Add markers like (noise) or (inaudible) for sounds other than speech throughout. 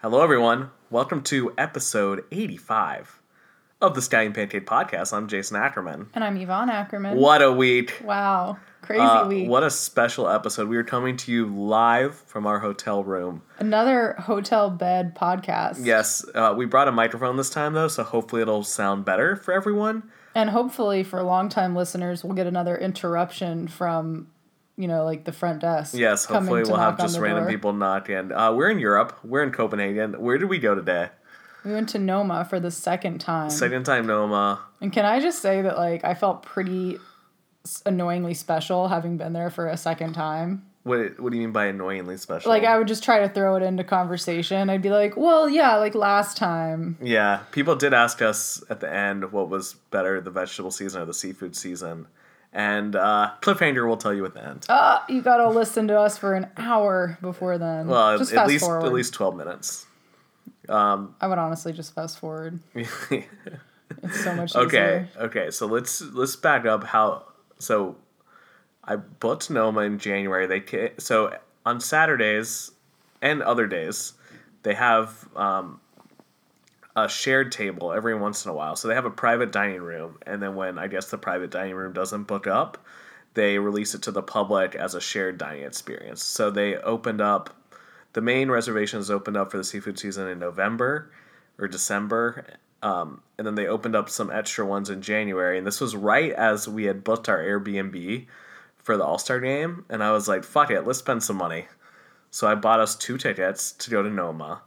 Hello, everyone. Welcome to episode 85 of the Stallion Pancake Podcast. I'm Jason Ackerman. And I'm Yvonne Ackerman. What a week! Wow. Crazy Uh, week. what a special episode. We are coming to you live from our hotel room. Another hotel bed podcast. Yes, uh, we brought a microphone this time, though, so hopefully it'll sound better for everyone. And hopefully for longtime listeners, we'll get another interruption from, you know, like the front desk. Yes, hopefully we'll have just random door. people knock in. Uh, we're in Europe. We're in Copenhagen. Where did we go today? We went to Noma for the second time. Second time Noma. and can I just say that, like, I felt pretty annoyingly special having been there for a second time. What, what do you mean by annoyingly special? Like, I would just try to throw it into conversation. I'd be like, well, yeah, like last time. Yeah, people did ask us at the end what was better, the vegetable season or the seafood season. And uh, Cliffhanger will tell you at the end. Uh, you gotta listen to us for an hour before then. well, just at least forward. at least 12 minutes. Um, I would honestly just fast forward. (laughs) It's so much easier. okay, okay. So let's let's back up how so I booked Noma in January. They so on Saturdays and other days they have um, a shared table every once in a while. So they have a private dining room, and then when I guess the private dining room doesn't book up, they release it to the public as a shared dining experience. So they opened up the main reservations opened up for the seafood season in November or December. Um, and then they opened up some extra ones in January. And this was right as we had booked our Airbnb for the All Star game. And I was like, fuck it, let's spend some money. So I bought us two tickets to go to Noma.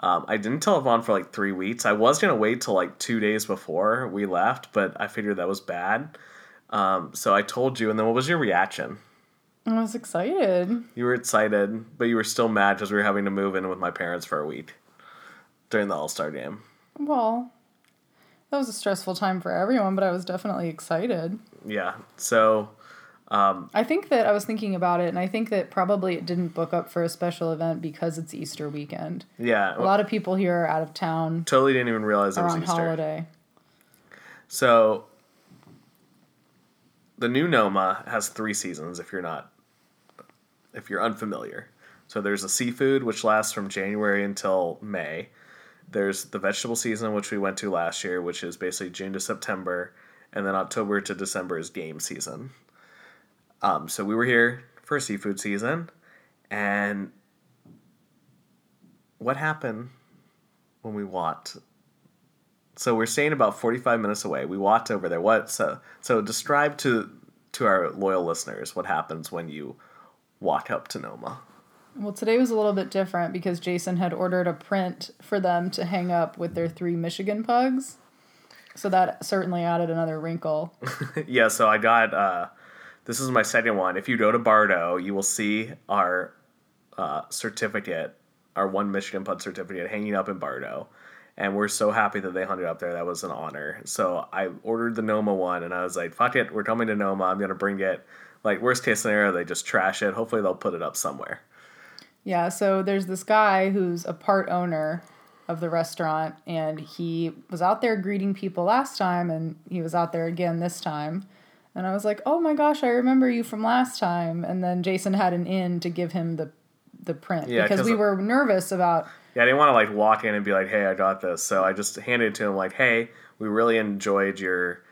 Um, I didn't tell Yvonne for like three weeks. I was going to wait till like two days before we left, but I figured that was bad. Um, so I told you. And then what was your reaction? I was excited. You were excited, but you were still mad because we were having to move in with my parents for a week during the All Star game. Well, that was a stressful time for everyone, but I was definitely excited. Yeah. So Um, I think that I was thinking about it, and I think that probably it didn't book up for a special event because it's Easter weekend. yeah, A lot of people here are out of town totally didn't even realize it was on Easter. holiday. So the new Noma has three seasons. If you're not, if you're unfamiliar, so there's a seafood which lasts from January until May. There's the vegetable season which we went to last year, which is basically June to September, and then October to December is game season. Um, so we were here for seafood season, and what happened when we walked so we're staying about 45 minutes away. We walked over there. What so so describe to to our loyal listeners what happens when you walk up to Noma. Well, today was a little bit different because Jason had ordered a print for them to hang up with their three Michigan pugs. So that certainly added another wrinkle. (laughs) yeah, so I got uh this is my second one. If you go to Bardo, you will see our uh, certificate, our one Michigan Pud certificate hanging up in Bardo. And we're so happy that they hung it up there. That was an honor. So I ordered the Noma one and I was like, fuck it, we're coming to Noma. I'm gonna bring it. Like worst case scenario, they just trash it. Hopefully they'll put it up somewhere. Yeah, so there's this guy who's a part owner of the restaurant, and he was out there greeting people last time, and he was out there again this time. And I was like, "Oh my gosh, I remember you from last time." And then Jason had an in to give him the the print Yeah, because 'cause we were nervous about. Yeah, I didn't want to like walk in and be like, "Hey, I got this." So I just handed it to him like, "Hey, we really enjoyed your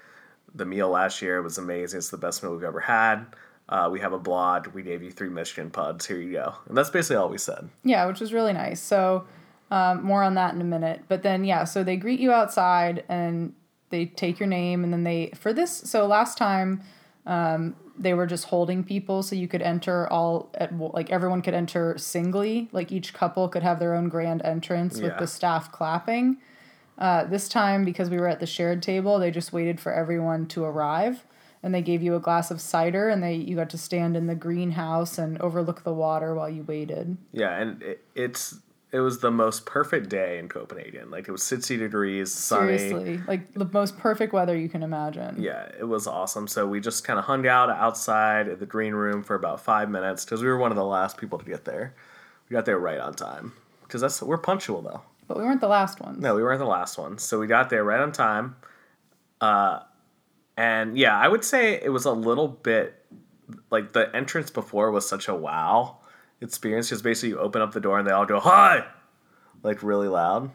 the meal last year. It was amazing. It's the best meal we've ever had. Uh, we have a blog. We gave you three Michigan puds. Here you go." And that's basically all we said. Yeah, which was really nice. So, um, more on that in a minute. But then, yeah, so they greet you outside and they take your name, and then they for this. So last time, um, they were just holding people, so you could enter all at like everyone could enter singly. Like each couple could have their own grand entrance with Yeah. the staff clapping. Uh, this time, because we were at the shared table, they just waited for everyone to arrive. And they gave you a glass of cider, and they you got to stand in the greenhouse and overlook the water while you waited. Yeah, and it, it's it was the most perfect day in Copenhagen. Like it was sixty degrees, sunny. Seriously, like the most perfect weather you can imagine. Yeah, it was awesome. So we just kind of hung out outside at the green room for about five minutes because we were one of the last people to get there. We got there right on time because that's we're punctual though. But we weren't the last ones. No, we weren't the last one. So we got there right on time. Uh, and yeah, I would say it was a little bit like the entrance before was such a wow experience because basically you open up the door and they all go hi, like really loud,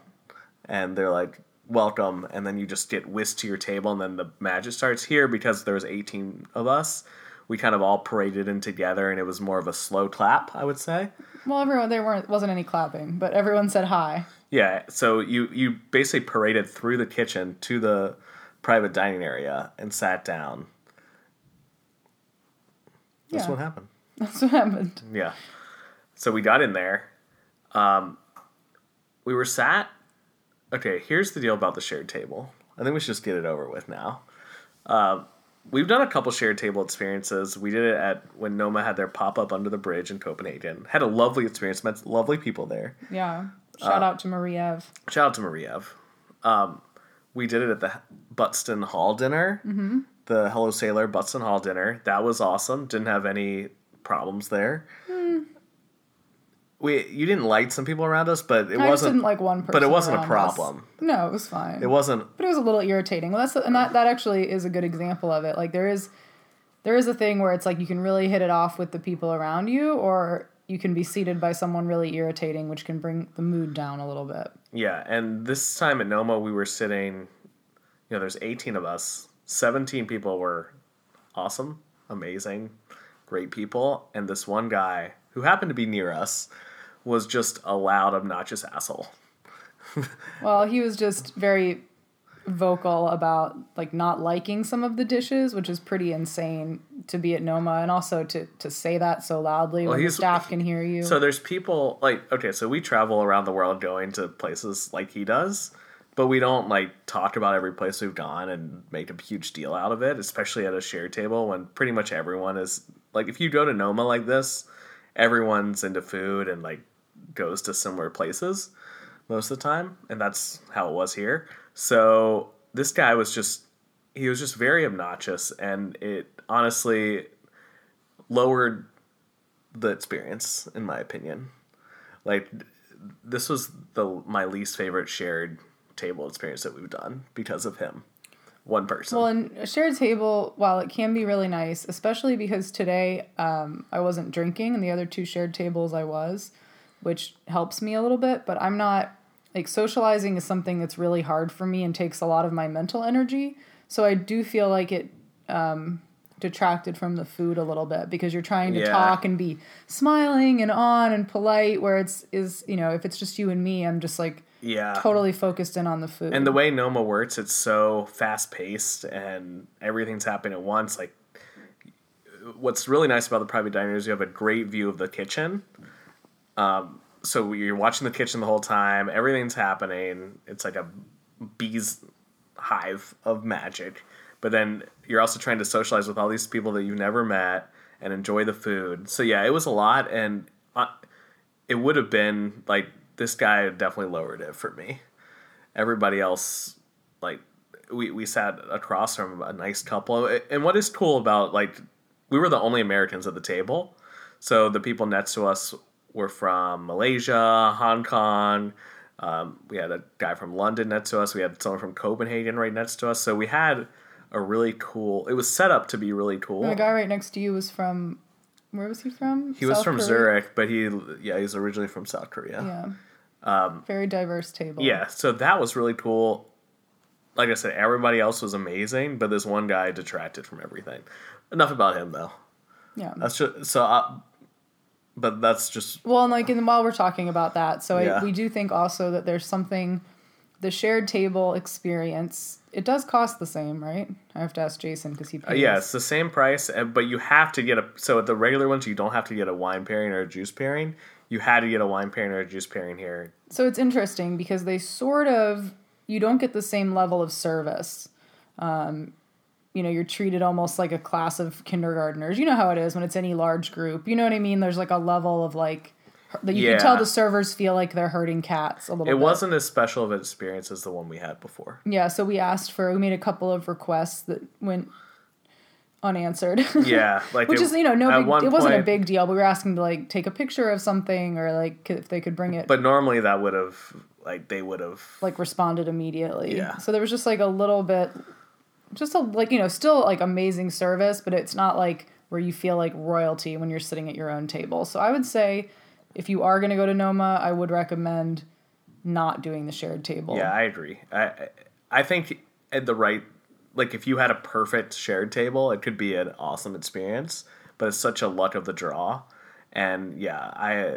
and they're like welcome, and then you just get whisked to your table, and then the magic starts here because there was eighteen of us. We kind of all paraded in together, and it was more of a slow clap, I would say. Well, everyone there weren't wasn't any clapping, but everyone said hi. Yeah, so you you basically paraded through the kitchen to the private dining area and sat down. That's Yeah. what happened. (laughs) That's what happened. Yeah. So we got in there. Um, we were sat. Okay, here's the deal about the shared table. I think we should just get it over with now. Um, we've done a couple shared table experiences. We did it at when Noma had their pop up under the bridge in Copenhagen. Had a lovely experience. Met lovely people there. Yeah. Shout out to Mariev. Shout out to Mariev. Um, we did it at the Butston Hall dinner, mm-hmm. the Hello Sailor Butston Hall dinner. That was awesome. Didn't have any problems there. We you didn't light some people around us, but it I wasn't. didn't like one person. but it wasn't a around us. problem. No, it was fine. It wasn't. but it was a little irritating. Well, that's and that that actually is a good example of it. Like there is there is a thing where it's like you can really hit it off with the people around you, or you can be seated by someone really irritating, which can bring the mood down a little bit. Yeah, and this time at Noma, we were sitting. You know, there's 18 of us. 17 people were awesome, amazing, great people, and this one guy who happened to be near us was just a loud, obnoxious asshole. Well, he was just very vocal about like not liking some of the dishes, which is pretty insane to be at Noma and also to to say that so loudly when the staff can hear you. So there's people like okay, so we travel around the world going to places like he does, but we don't like talk about every place we've gone and make a huge deal out of it, especially at a shared table when pretty much everyone is like if you go to Noma like this, everyone's into food and like goes to similar places most of the time, and that's how it was here. So this guy was just he was just very obnoxious and it honestly lowered the experience in my opinion. Like this was the my least favorite shared table experience that we've done because of him. One person. Well, and a shared table, while it can be really nice, especially because today um, I wasn't drinking and the other two shared tables I was, which helps me a little bit, but I'm not like socializing is something that's really hard for me and takes a lot of my mental energy. So I do feel like it um, detracted from the food a little bit because you're trying to Yeah. talk and be smiling and on and polite. Where it's is you know if it's just you and me, I'm just like yeah totally focused in on the food. and the way noma works it's so fast paced and everything's happening at once like what's really nice about the private diner is you have a great view of the kitchen um, so you're watching the kitchen the whole time. Everything's happening. It's like a bee's hive of magic. But then you're also trying to socialize with all these people that you've never met and enjoy the food. So yeah it was a lot. And uh, it would have been like this guy definitely lowered it for me. Everybody else like we, we sat across from a nice couple. And what is cool about like we were the only americans at the table. So the people next to us were from malaysia hong kong um, we had a guy from london next to us we had someone from copenhagen right next to us so we had a really cool it was set up to be really cool the guy right next to you was from where was he from? he was from Korea? zurich but he yeah he's originally from south korea Yeah. Um, Very diverse table. Yeah, so that was really cool. Like I said, everybody else was amazing, but this one guy detracted from everything. Enough about him, though. Yeah. That's just so. I, but that's just Well, and like, and while we're talking about that, so Yeah. I, we do think also that there's something, the shared table experience. It does cost the same, right? I have to ask Jason because he pays. uh, yeah, it's the same price, uh, but you have to get a. So at the regular ones, you don't have to get a wine pairing or a juice pairing. You had to get a wine pairing or a juice pairing here. So it's interesting because they sort of you don't get the same level of service. Um, you know, you're treated almost like a class of kindergartners. You know how it is when it's any large group. You know what I mean? There's like a level of like that you Yeah. can tell the servers feel like they're hurting cats a little bit. It bit. wasn't as special of an experience as the one we had before. Yeah, so we asked for we made a couple of requests that went unanswered. Yeah, (laughs) like Which it- is you know no big, it wasn't a big deal. But we were asking to like take a picture of something or like if they could bring it But normally that would have like they would have like responded immediately. Yeah. So there was just like a little bit, just a like you know still like amazing service, but it's not like where you feel like royalty when you're sitting at your own table. So I would say if you are going to go to Noma, I would recommend not doing the shared table. Yeah, I agree. I I- think at the right like if you had a perfect shared table, it could be an awesome experience. But it's such a luck of the draw, and yeah, I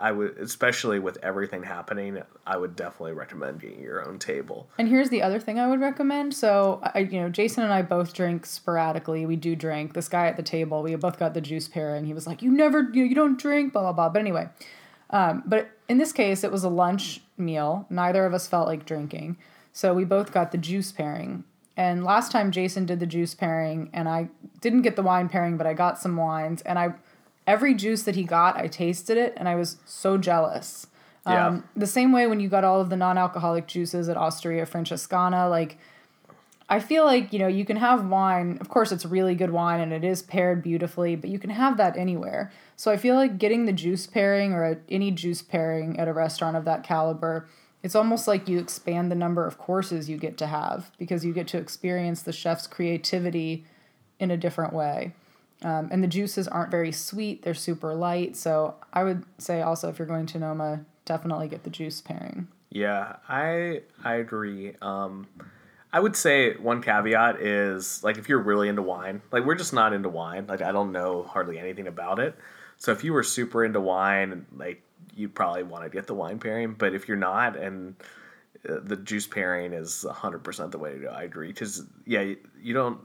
I would especially with everything happening, I would definitely recommend getting your own table. And here's the other thing I would recommend. So, I, you know, Jason and I both drink sporadically. We do drink. This guy at the table, we both got the juice pairing. He was like, "You never, you, know, you don't drink," blah blah blah. But anyway, um, but in this case, it was a lunch meal. Neither of us felt like drinking, so we both got the juice pairing. And last time Jason did the juice pairing, and I didn't get the wine pairing, but I got some wines, and I every juice that he got, I tasted it, and I was so jealous. Yeah. Um, the same way when you got all of the non-alcoholic juices at Osteria Francescana, like I feel like you know you can have wine. Of course, it's really good wine and it is paired beautifully, but you can have that anywhere. So I feel like getting the juice pairing or a, any juice pairing at a restaurant of that caliber, it's almost like you expand the number of courses you get to have because you get to experience the chef's creativity in a different way. Um, and the juices aren't very sweet; they're super light. So I would say also if you're going to Noma, definitely get the juice pairing. Yeah, I I agree. Um, I would say one caveat is like if you're really into wine, like we're just not into wine. Like I don't know hardly anything about it. So if you were super into wine, like you'd probably want to get the wine pairing. But if you're not, and uh, the juice pairing is hundred percent the way to go, I agree. Because yeah, you, you don't.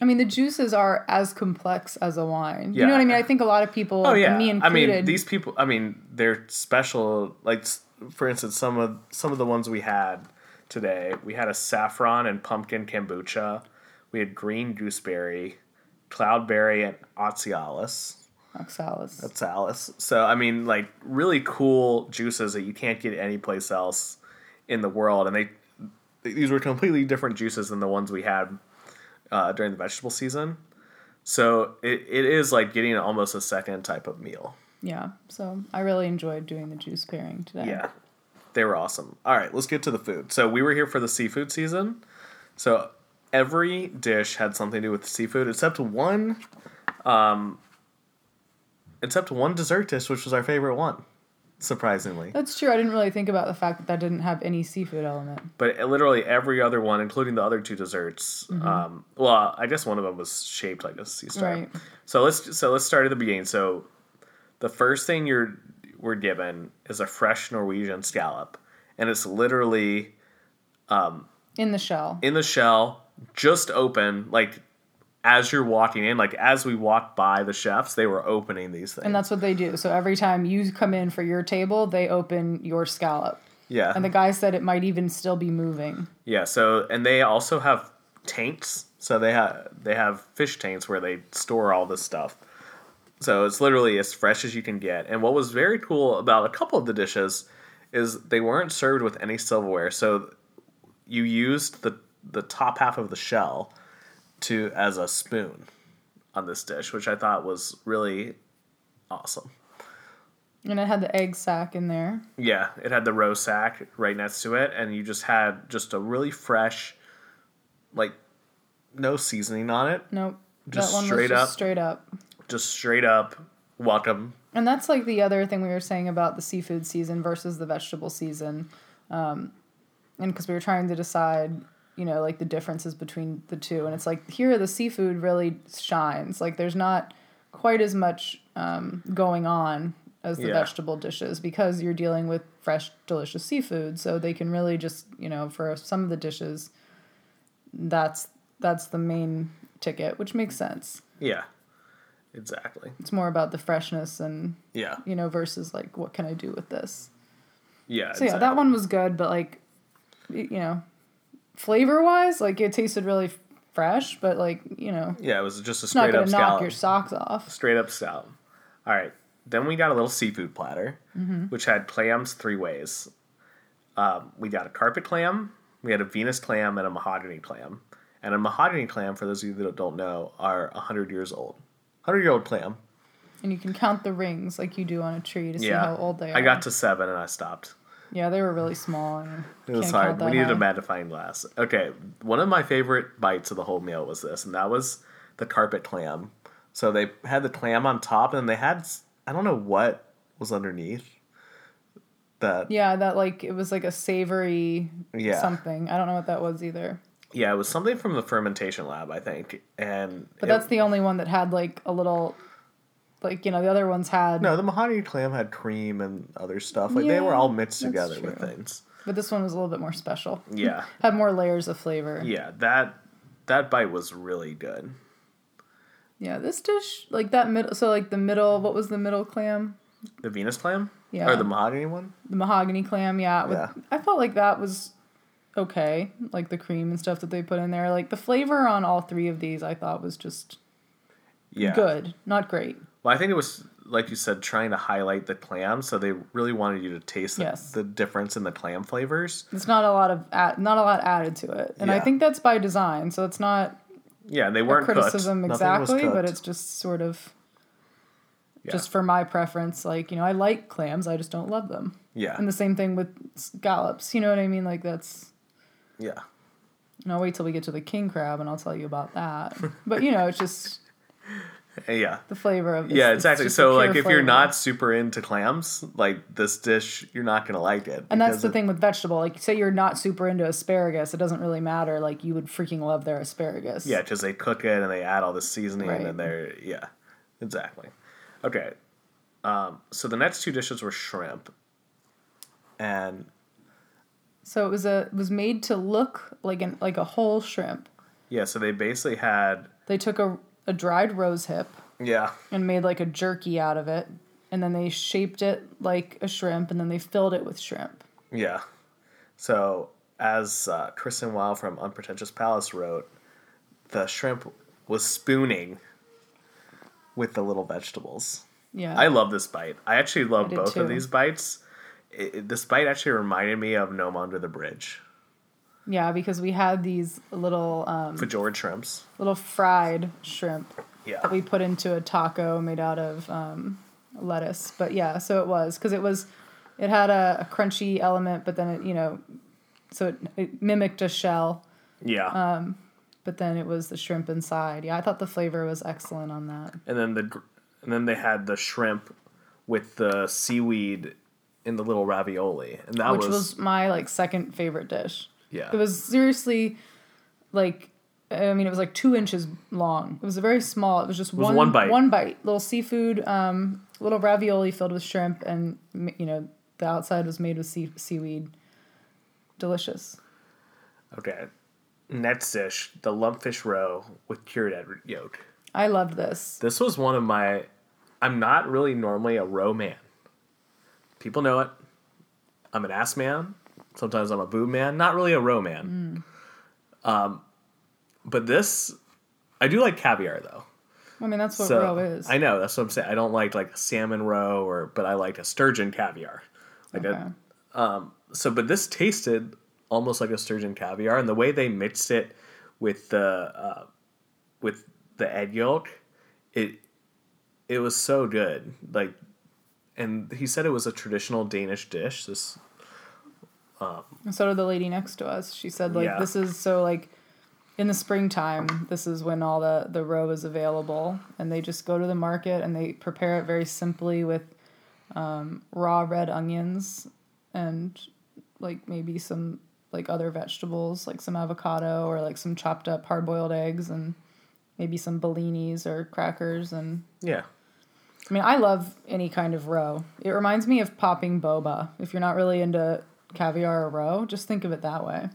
I mean, the juices are as complex as a wine. You know what I mean? I think a lot of people, Oh yeah, me I included, mean these people. I mean they're special. Like for instance, some of some of the ones we had today, we had a saffron and pumpkin kombucha. We had green gooseberry, cloudberry, and oxalis. oxalis. Alice. So I mean, like really cool juices that you can't get anyplace else in the world, and they these were completely different juices than the ones we had uh, during the vegetable season. So it, it is like getting almost a second type of meal. Yeah. So I really enjoyed doing the juice pairing today. Yeah, they were awesome. All right, let's get to the food. So we were here for the seafood season. So every dish had something to do with seafood, except one, um, except one dessert dish, which was our favorite one, surprisingly. That's true. I didn't really think about the fact that that didn't have any seafood element. But literally every other one, including the other two desserts, um, well, I guess one of them was shaped like a sea star. Right. So let's so let's start at the beginning. So the first thing you're we're given is a fresh Norwegian scallop, and it's literally In the shell. in the shell, just open, like as you're walking in, like as we walked by the chefs, they were opening these things. and that's what they do. So every time you come in for your table, they open your scallop. yeah, And the guy said it might even still be moving. yeah. So and they also have tanks. So they have they have fish tanks where they store all this stuff. So it's literally as fresh as you can get. And what was very cool about a couple of the dishes is they weren't served with any silverware. So you used the the top half of the shell to as a spoon on this dish, which I thought was really awesome. And it had the egg sack in there. Yeah, it had the roe sack right next to it, and you just had just a really fresh, like, no seasoning on it, Nope. Just that one straight was just up? straight up. just straight up welcome. And that's like the other thing we were saying about the seafood season versus the vegetable season. Um, and because we were trying to decide, you know, like the differences between the two. And it's like here, the seafood really shines. Like there's not quite as much um, going on as the Yeah. vegetable dishes because you're dealing with fresh, delicious seafood. So they can really just, you know, for some of the dishes, that's that's the main ticket, which makes sense. Yeah, exactly. It's more about the freshness and Yeah, you know, versus like what can I do with this? yeah. So yeah, that one was good, but like, you know, flavor wise, like it tasted really fresh, but like you know, Yeah, it was just a it's not straight gonna up knock scallop. your socks off. Straight up scallop. All right. Then we got a little seafood platter, Mm-hmm. which had clams three ways. Um, we got a carpet clam, we had a Venus clam, and a mahogany clam. And a mahogany clam, for those of you that don't know, are 100 years old. 100 year old clam. And you can count the rings like you do on a tree to see how old they are. I got to seven and I stopped. Yeah, they were really small. And (laughs) It was hard. We needed high. a magnifying glass. Okay, one of my favorite bites of the whole meal was this, and that was the carpet clam. So they had the clam on top, and they had I don't know what was underneath. That Yeah, that like it was like a savory Yeah. something. I don't know what that was either. yeah, it was something from the fermentation lab, I think, and But it- that's the only one that had like a little like, you know, the other ones had no. The mahogany clam had cream and other stuff. Like they were all mixed together with things. but this one was a little bit more special. (laughs) Yeah, Had more layers of flavor. yeah. That that bite was really good. Yeah, this dish like that middle so like the middle what was the middle clam? The Venus clam, Yeah. or the mahogany one. The mahogany clam, yeah. With, Yeah. I felt like that was okay. Like the cream and stuff that they put in there. Like the flavor on all three of these I thought was just Yeah, good. Not great. Well, I think it was like you said, trying to highlight the clam, so they really wanted you to taste the, Yes. the difference in the clam flavors. It's not a lot of not a lot added to it. And I think that's by design. So it's not Yeah, they weren't criticism cooked. Exactly, but it's just sort of Yeah. just for my preference. Like, you know, I like clams, I just don't love them. yeah, And the same thing with scallops. You know what I mean? Like that's yeah, and I'll wait till we get to the king crab and I'll tell you about that. (laughs) but you know, it's just yeah. the flavor of Yeah, exactly. So, like, if you're not super into clams, like this dish, you're not gonna like it. and that's the it- thing with vegetable. Like, say you're not super into asparagus, it doesn't really matter. Like, you would freaking love their asparagus. Yeah, because they cook it and they add all the seasoning Right. and they're yeah, exactly. Okay, um, so the next two dishes were shrimp, and So it was a it was made to look like an like a whole shrimp. yeah, so they basically had They took a a dried rose hip yeah, and made like a jerky out of it, and then they shaped it like a shrimp, and then they filled it with shrimp. yeah. So as uh, Kristen Weil from Unpretentious Palate wrote, the shrimp was spooning with the little vegetables. Yeah. I love this bite. I actually love I both too. of these bites. It, it- this bite actually reminded me of Noma Under the Bridge. Yeah, because we had these little um, Fjord shrimps. little fried shrimp Yeah. that we put into a taco made out of um, lettuce. But yeah, so it was because it was, it had a, a crunchy element, but then it you know, so it, it mimicked a shell, Yeah. uh, but then it was the shrimp inside. Yeah, I thought the flavor was excellent on that. and then the and then they had the shrimp with the seaweed in the little ravioli. And that which was, was, my like second favorite dish. Yeah. It was seriously like I mean it was like two inches long. It was a very small. It was just was one one bite. One bite. Little seafood, um, little ravioli filled with shrimp, and you know the outside was made with sea- seaweed. Delicious. okay. Next dish, the lumpfish roe with cured egg yolk. I loved this. This was one of my I'm not really normally a roe man. People know it. I'm an ass man. Sometimes I'm a boob man. Not really a roe man. Um, but this, I do like caviar though. I mean that's what so roe is. I know that's what I'm saying. I don't like like a salmon roe or, but I like a sturgeon caviar. Like okay. a so, but this tasted almost like a sturgeon caviar, and the way they mixed it with the uh, with the egg yolk, it it was so good. Like, and he said it was a traditional Danish dish. This And so did the lady next to us. She said like Yeah. this is so like in the springtime, this is when all the the roe is available, and they just go to the market and they prepare it very simply with um, raw red onions and like maybe some like other vegetables, like some avocado or like some chopped up hard boiled eggs and maybe some bellinis or crackers and yeah, I mean, I love any kind of roe. It reminds me of popping boba. If you're not really into caviar or roe, just think of it that way.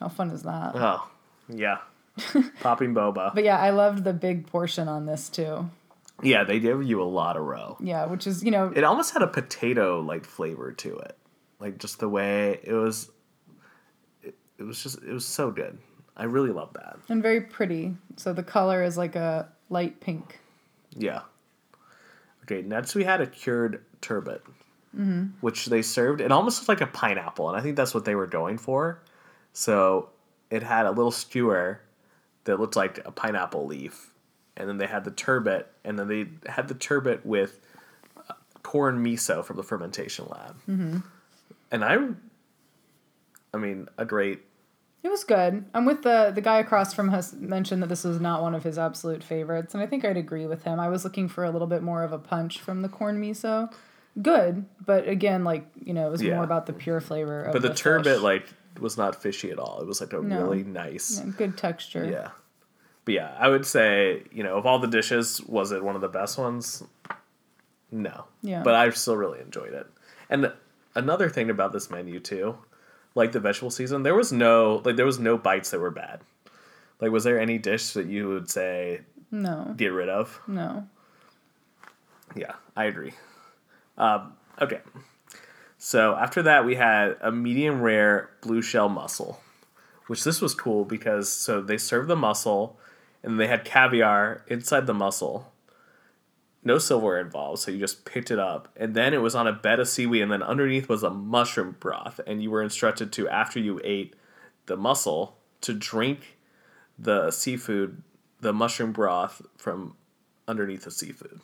How fun is that? oh yeah, (laughs) popping boba. But yeah, I loved the big portion on this too. Yeah, they give you a lot of roe. Yeah, which is, you know, It almost had a potato like flavor to it, like just the way it was. It, it was just it was so good. I really love that. and very pretty. So the color is like a light pink. Yeah. Okay, next we had a cured turbot, which they served. It almost looked like a pineapple, and I think that's what they were going for. So it had a little skewer that looked like a pineapple leaf, and then they had the turbot, and then they had the turbot with uh, corn miso from the fermentation lab. Mm-hmm. And I, I mean, a great It was good. I'm with the the guy across from us mentioned that this was not one of his absolute favorites, and I think I'd agree with him. I was looking for a little bit more of a punch from the corn miso. Good, but again, like you know, it was Yeah. more about the pure flavor. Of But the, turbot like was not fishy at all. It was like a No. really nice. Yeah, good texture. Yeah. But yeah, I would say, you know, of all the dishes, was it one of the best ones? No. Yeah. But I still really enjoyed it. And another thing about this menu too, like the vegetable season, there was no like there was no bites that were bad. Like was there any dish that you would say No, get rid of? no. Yeah, I agree. Um, okay. So after that, we had a medium rare blue shell mussel, which this was cool because so they served the mussel, and they had caviar inside the mussel. No silverware involved, so you just picked it up, and then it was on a bed of seaweed, and then underneath was a mushroom broth, and you were instructed to after you ate the mussel to drink the seafood, the mushroom broth from underneath the seafood.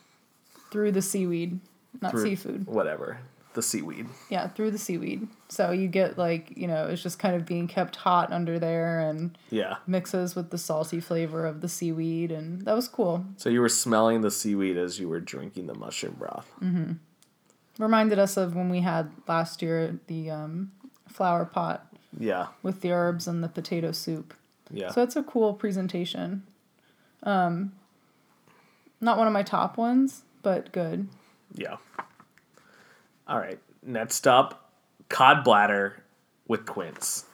Through the seaweed, not Through- seafood. Whatever. The seaweed. Yeah, through the seaweed. So you get like you know, it's just kind of being kept hot under there and Yeah. mixes with the salty flavor of the seaweed, and that was cool. So you were smelling the seaweed as you were drinking the mushroom broth. Mm-hmm. Reminded us of when we had last year the um, flower pot Yeah. with the herbs and the potato soup. Yeah. So it's a cool presentation. Um, not one of my top ones, but good. Yeah. All right. Next up, cod bladder with quince.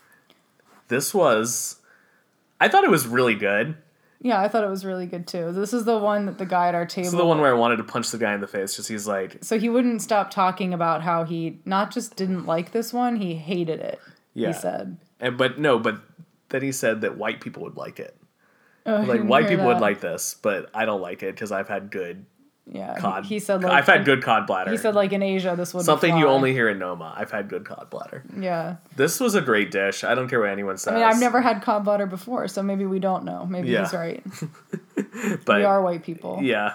This was I thought it was really good. Yeah, I thought it was really good too. This is the one that the guy at our table. This is the one where I wanted to punch the guy in the face. Just he's like, so he wouldn't stop talking about how he not just didn't like this one, he hated it. Yeah. He said. and but no, but then he said that white people would like it. Oh, Like white people would like this, but I don't like it because I've had good Yeah, he- cod. He, said like I've had good cod bladder. He said like in Asia this would something you only hear in Noma. I've had good cod bladder. Yeah, This was a great dish. I don't care what anyone says. I mean I've never had cod bladder before, so maybe we don't know. Maybe Yeah. he's right. (laughs) but we are white people. Yeah.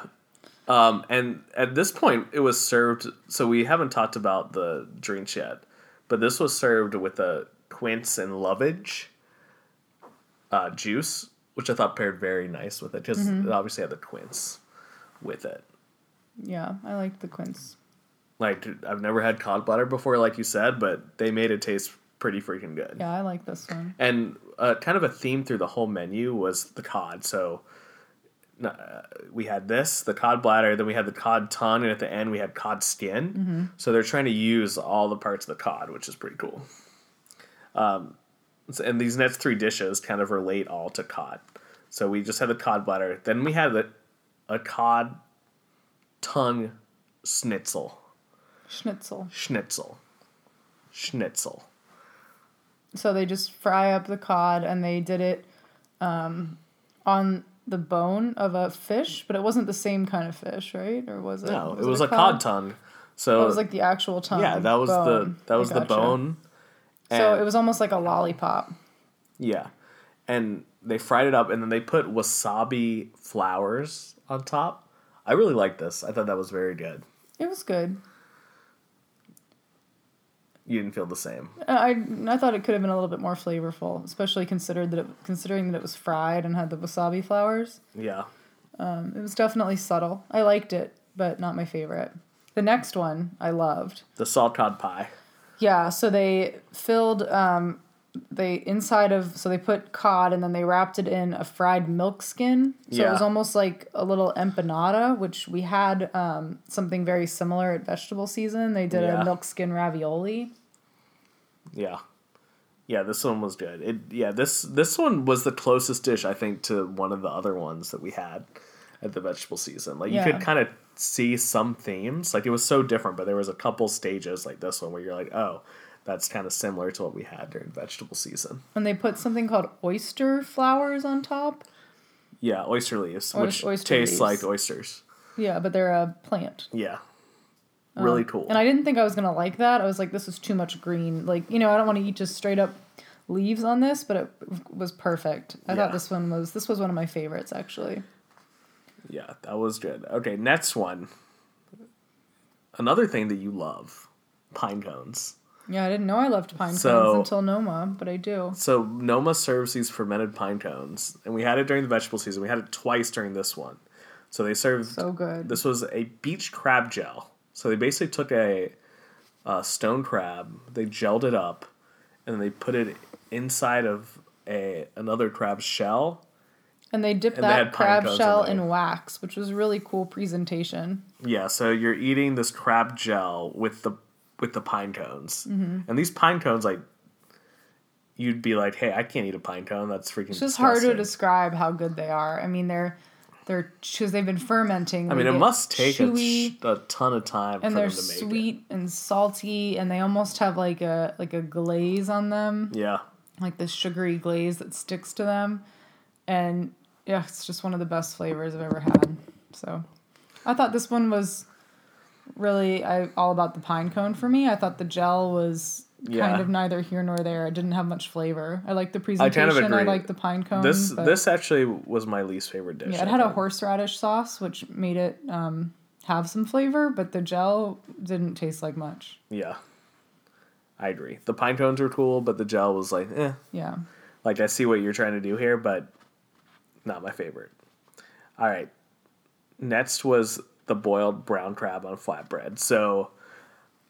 Um, and at this point, it was served. So we haven't talked about the drinks yet, but this was served with a quince and lovage uh, juice, which I thought paired very nice with it because Mm-hmm. it obviously had the quince with it. Yeah, I like the quince. Like I've never had cod butter before, like you said, but they made it taste pretty freaking good. Yeah, I like this one. And uh, kind of a theme through the whole menu was the cod. So uh, we had this, the cod bladder, then we had the cod tongue, and at the end we had cod skin. So they're trying to use all the parts of the cod, which is pretty cool. Um, and these next three dishes kind of relate all to cod. So we just had the cod bladder, then we had a, a cod tongue schnitzel. Schnitzel. Schnitzel. Schnitzel. So they just fry up the cod and they did it um, on the bone of a fish, but it wasn't the same kind of fish, right? Or was it? No, it was a cod tongue. So it was like the actual tongue. yeah, that was the bone. that I was the gotcha. bone. So it was almost like a lollipop. Yeah, and they fried it up, and then they put wasabi flowers on top. I really liked this. I thought that was very good. It was good. You didn't feel the same. I I thought it could have been a little bit more flavorful, especially considered that it, considering that it was fried and had the wasabi flowers. Yeah, Um, it was definitely subtle. I liked it, but not my favorite. The next one I loved. the salt cod pie. Yeah, so they filled um they inside of so they put cod and then they wrapped it in a fried milk skin. So it was almost like a little empanada, which we had um something very similar at vegetable season. They did Yeah. a milk skin ravioli. Yeah, yeah. This one was good. It yeah. This this one was the closest dish I think to one of the other ones that we had at the vegetable season. Like you Yeah. could kind of see some themes. Like it was so different, but there was a couple stages like this one where you're like, oh, that's kind of similar to what we had during vegetable season. And they put something called oyster flowers on top. Yeah, oyster leaves, which oyster tastes leaves. like oysters. Yeah, but they're a plant. Yeah, um, really cool. And I didn't think I was gonna like that. I was like, this is too much green. Like, you know, I don't want to eat just straight up leaves on this, but it was perfect. I Yeah. thought this one was this was one of my favorites actually. yeah, that was good. Okay, next one. Another thing that you love, pine cones. Yeah, I didn't know I loved pine So- cones until Noma, but I do. So Noma serves these fermented pine cones, and we had it during the vegetable season. We had it twice during this one. So they served. So good. This was a beach crab gel So they basically took a, a stone crab, they gelled it up, and they put it inside of a another crab's shell. And they dipped And that pine crab cones in shell in wax, which was really cool presentation. Yeah, so you're eating this crab gel with the with the pine cones, Mm-hmm. and these pine cones like. You'd be like, "Hey, I can't eat a pine cone. That's freaking." It's just hard to describe how good they are. I mean, they're they're because they've been fermenting. I mean, it must take a, chewy, sh- a ton of time and for they're them to make sweet and salty, and they almost have like a like a glaze on them. Yeah, like this sugary glaze that sticks to them, and yeah, it's just one of the best flavors I've ever had. So, I thought this one was really I, all about the pine cone for me. I thought the gel was Yeah. kind of neither here nor there. It didn't have much flavor. I like the I presentation. kind of I, like the pine cone. this this actually was my least favorite dish. yeah, it I had a horseradish sauce, which made it um, have some flavor, but the gel didn't taste like much. Yeah, I agree. The pine cones were cool, but the gel was like, eh. Yeah. Like I see what you're trying to do here, but not my favorite. All right. Next was the boiled brown crab on flatbread. So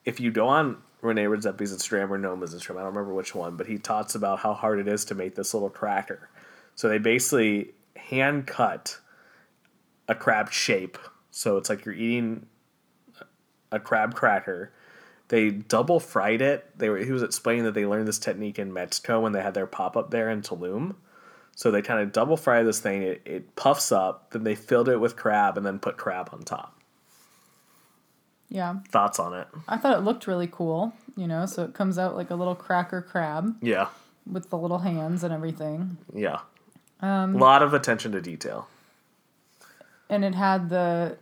if you go on Rene Redzepi's Instagram or Noma's Instagram, I don't remember which one, but he talks about how hard it is to make this little cracker. So they basically hand cut a crab shape. So it's like you're eating a crab cracker. They double fried it. They were he was explaining that they learned this technique in Mexico when they had their pop up there in Tulum. So they kind of double fry this thing. It, it puffs up. Then they filled it with crab and then put crab on top. Yeah. Thoughts on it? I thought it looked really cool, you know, so it comes out like a little cracker crab Yeah, with the little hands and everything. yeah. A Um, lot of attention to detail. And it had the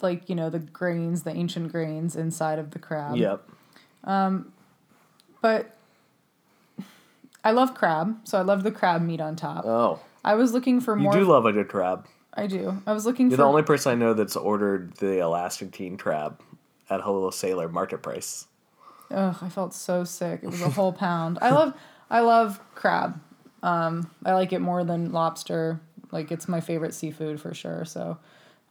like, you know, the grains, the ancient grains inside of the crab. Yep. But I love crab, so I love the crab meat on top. Oh, I was looking for you more do love a good crab. I do. I was looking You're for the only person I know that's ordered the Alaskan king crab at Hello Sailor market price. Ugh, I felt so sick. It was a whole pound. I love I love crab. Um, I like it more than lobster. Like it's my favorite seafood for sure. So,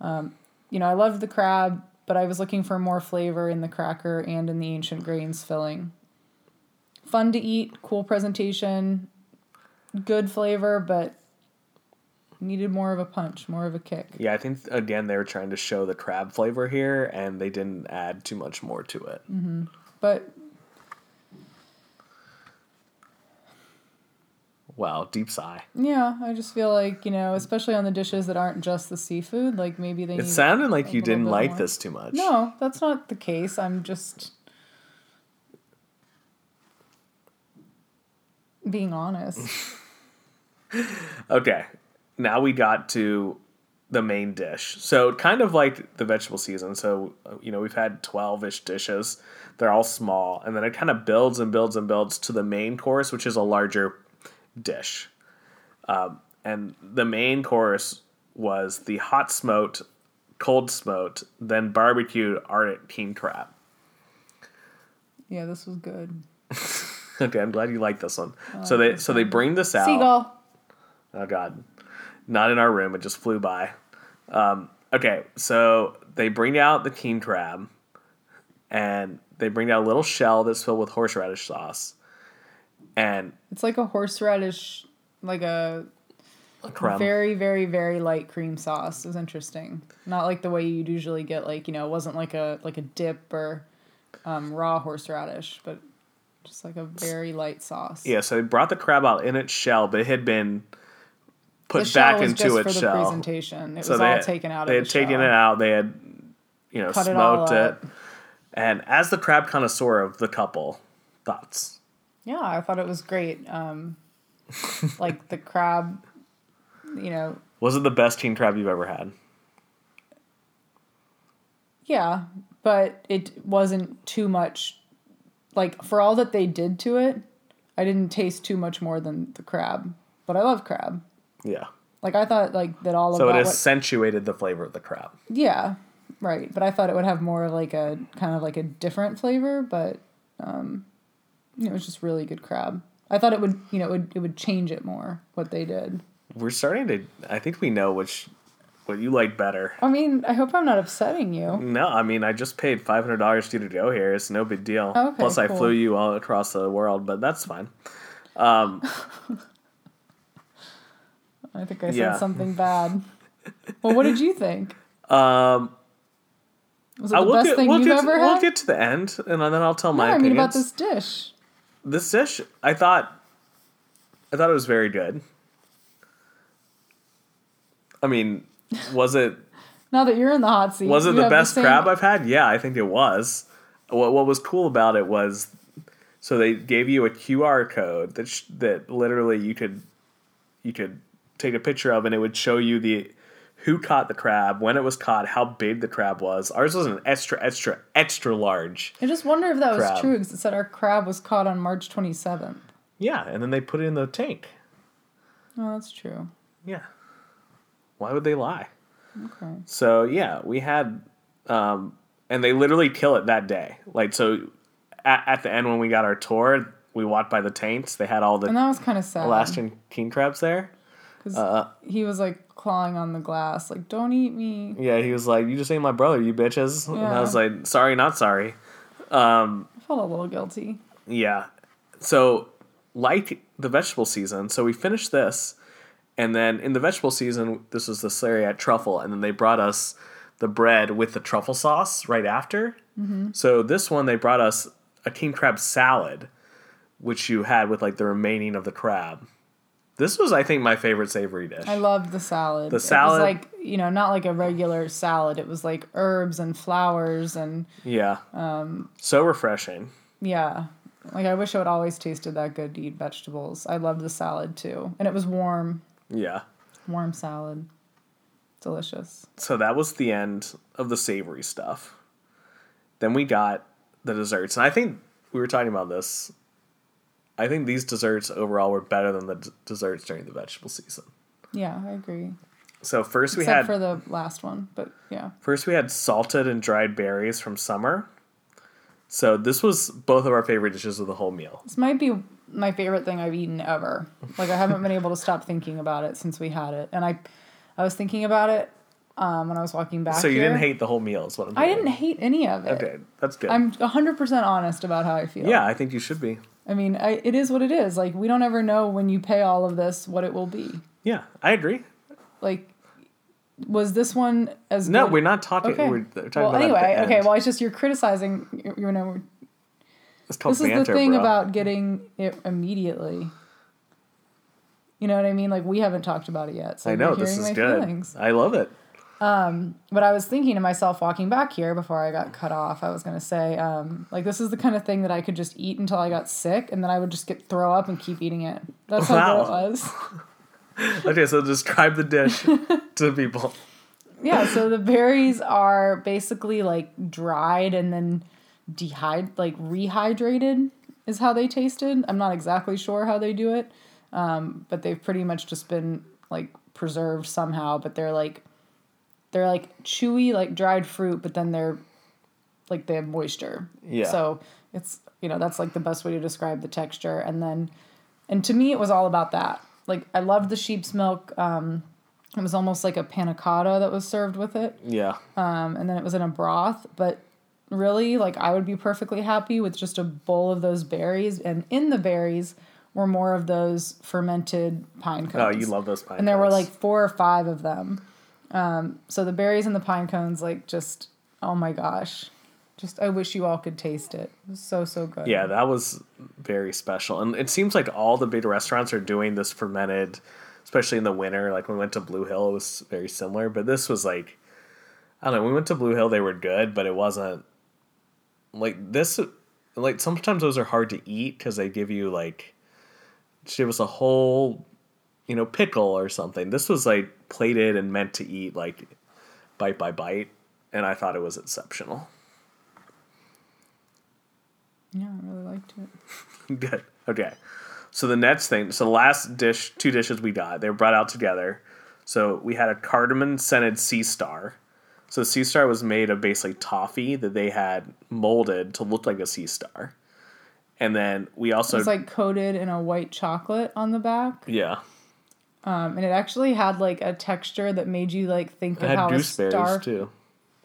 um, you know, I loved the crab, but I was looking for more flavor in the cracker and in the ancient grains filling. Fun to eat, cool presentation, good flavor, but needed more of a punch, more of a kick. Yeah, I think again they were trying to show the crab flavor here, and they didn't add too much more to it. Mm-hmm. But Wow, deep sigh. Yeah, I just feel like, you know, especially on the dishes that aren't just the seafood, like maybe they It sounded like you didn't like more. this too much. No, that's not the case. I'm just being honest. (laughs) Okay, now we got to the main dish. So kind of like the vegetable season. So you know we've had twelve ish dishes. They're all small, and then it kind of builds and builds and builds to the main course, which is a larger dish. Um, and the main course was the hot smoked, cold smoked, then barbecued Arctic king crab. yeah, this was good. (laughs) (laughs) Okay, I'm glad you like this one. so they so they bring this out. Seagull. Oh God, not in our room. It just flew by. Um, okay, so they bring out the king crab, and they bring out a little shell that's filled with horseradish sauce, and It's like a horseradish, like a a very, very, very light cream sauce. It was interesting. Not like the way you'd usually get, like you know, it wasn't like a like a dip or um, raw horseradish, but just like a very light sauce. yeah, so they brought the crab out in its shell, but it had been put back into its for the shell. presentation. It So was they all had- taken out They had the taken shell. it out. They had, you know, Cut smoked it. up. And as the crab connoisseur of the couple, thoughts? Yeah, I thought it was great. Um, like the crab, you know, Was it the best king crab you've ever had? yeah, but it wasn't too much. Like for all that they did to it, I didn't taste too much more than the crab. But I love crab. Yeah. Like I thought, like that all of So it that. what- accentuated the flavor of the crab. yeah, right. But I thought it would have more of like a kind of like a different flavor. But um, it was just really good crab. I thought it would, you know, it would, it would change it more what they did. We're starting to. I think we know which what you like better. I mean, I hope I'm not upsetting you. No, I mean I just paid five hundred dollars to you to go here. It's no big deal. Okay, Plus, I flew you all across the world, but that's fine. (laughs) I think I said Yeah. something bad. Well, what did you think? (laughs) Um, Was it the best get, thing we'll you've get, ever we'll get to the end, and then I'll tell no, my I mean about this dish. this dish, I thought, I thought it was very good. I mean, was it Now that you're in the hot seat, was it the best same- crab I've had? Yeah, I think it was. What what was cool about it was, so they gave you a QR code that sh- that literally you could you could take a picture of, and it would show you the who caught the crab, when it was caught, how big the crab was. Ours was an extra extra extra large. I just wonder if that was true because it said our crab was caught on March 27th. Yeah, and then they put it in the tank. Oh, that's true. Yeah. Why would they lie? Okay. So yeah, we had, um, and they literally kill it that day. Like so, at, at the end when we got our tour, we walked by the tanks. They had all the And that was kind of sad. Alaskan king crabs there. Because Uh, he was like clawing on the glass, like, don't eat me. yeah, he was like, "You just ate my brother, you bitches." And I was like, "Sorry, not sorry." Um, I felt a little guilty. yeah. So like the vegetable season, so we finished this, and then in the vegetable season, this was the Slariat truffle, and then they brought us the bread with the truffle sauce right after. Mm-hmm. So this one they brought us a king crab salad, which you had with like the remaining of the crab. This was, I think, my favorite savory dish. I loved the salad. The It salad- was like, you know, not like a regular salad. It was like herbs and flowers and yeah. Um, so refreshing. yeah. Like I wish I would always tasted that good to eat vegetables. I loved the salad too. And it was warm. Yeah. Warm salad. Delicious. so that was the end of the savory stuff. Then we got the desserts, and I think we were talking about this. I think these desserts overall were better than the d- desserts during the vegetable season. Yeah, I agree. So first we Except had for the last one, but yeah. first we had salted and dried berries from summer. So this was both of our favorite dishes of the whole meal. This might be my favorite thing I've eaten ever. Like I haven't been able to stop thinking about it since we had it, and I, I was thinking about it um, when I was walking back. So you here. didn't hate the whole meal, is what I'm I didn't hate any of it. Okay, that's good. I'm 100% honest about how I feel. yeah, I think you should be. I mean, I, it is what it is. Like, we don't ever know when you pay all of this what it will be. Yeah, I agree. Like, was this one as No, good? we're not talking. Okay. We're talking well, about at the anyway, okay. Well, it's just you're criticizing. You, you know, it's called this is the thing bro. about getting it immediately. You know what I mean? Like we haven't talked about it yet. So I know this is good. feelings. I love it. But I was thinking to myself walking back here before I got cut off, I was going to say, um, like, this is the kind of thing that I could just eat until I got sick and then I would just get throw up and keep eating it. That's how good it was. (laughs) Okay, so describe the dish (laughs) to people. Yeah, so the berries are basically like dried and then dehyd like rehydrated is how they tasted. I'm not exactly sure how they do it. Um, but they've pretty much just been like preserved somehow, but they're like they're like chewy like dried fruit, but then they're like they have moisture. Yeah. So it's you know, that's like the best way to describe the texture. And then and to me it was all about that. Like I loved the sheep's milk. Um it was almost like a panna cotta that was served with it. Yeah. Um, and then it was in a broth. But really, like, I would be perfectly happy with just a bowl of those berries. And in the berries were more of those fermented pine cones. Oh, you love those pine cones. And there were like four or five of them. Um, so the berries and the pine cones, like, just, oh my gosh. Just, I wish you all could taste it. It was so, so good. Yeah, that was very special. And it seems like all the big restaurants are doing this fermented, especially in the winter. Like when we went to Blue Hill, it was very similar. But this was like, I don't know, when we went to Blue Hill, they were good, but it wasn't like this. Like sometimes those are hard to eat because they give you like, give us a whole, you know, pickle or something. This was like plated and meant to eat like bite by bite. And I thought it was exceptional. Yeah, I really liked it. (laughs) Good. Okay. So the next thing, so the last dish, two dishes we got, they were brought out together. So we had a cardamom scented sea star. So sea star was made of basically toffee that they had molded to look like a sea star. And then we It also was like coated in a white chocolate on the back. yeah. Um, and it actually had like a texture that made you like think It of how a gooseberries star. too.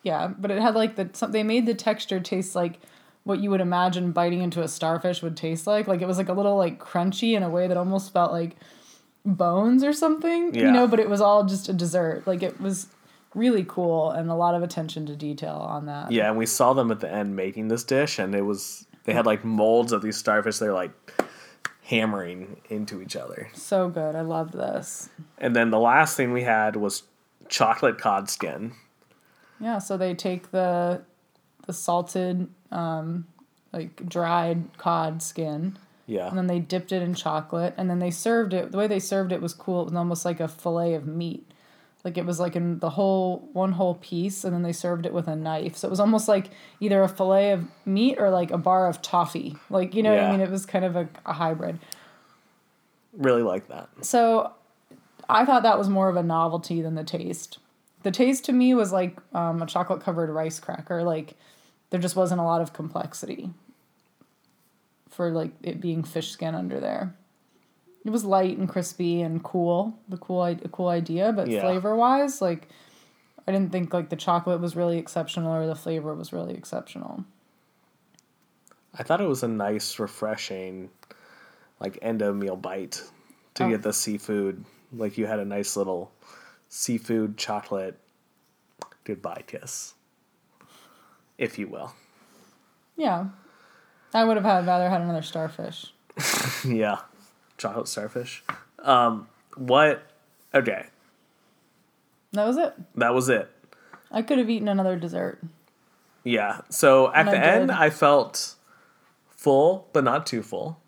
Yeah, but it had like the some, they made the texture taste like what you would imagine biting into a starfish would taste like. Like it was like a little like crunchy in a way that almost felt like bones or something. Yeah. You know, but it was all just a dessert. Like it was really cool and a lot of attention to detail on that. Yeah, and we saw them at the end making this dish, and it was they had like molds of these starfish. They're like hammering into each other. So good. I love this. And then the last thing we had was chocolate cod skin. Yeah, so they take the the salted um like dried cod skin Yeah. and then they dipped it in chocolate and then they served it the way they served it was cool it was almost like a fillet of meat like it was like in the whole one whole piece and then they served it with a knife. So it was almost like either a fillet of meat or like a bar of toffee. Like you know what i mean? It was kind of a, a hybrid. Really like that. so i thought that was more of a novelty than the taste. The taste to me was like um, a chocolate covered rice cracker. Like there just wasn't a lot of complexity for like it being fish skin under there it was light and crispy and cool the cool a cool idea but Yeah. flavor wise like i didn't think like the chocolate was really exceptional or the flavor was really exceptional I thought it was a nice, refreshing, like end of meal bite to Oh. get the seafood. Like you had a nice little seafood chocolate goodbye kiss, if you will. yeah i would have had rather had another starfish (laughs) yeah, chocolate starfish. Um, what? Okay, that was it that was it. i could have eaten another dessert Yeah. So at And the I end, did. I felt full, but not too full.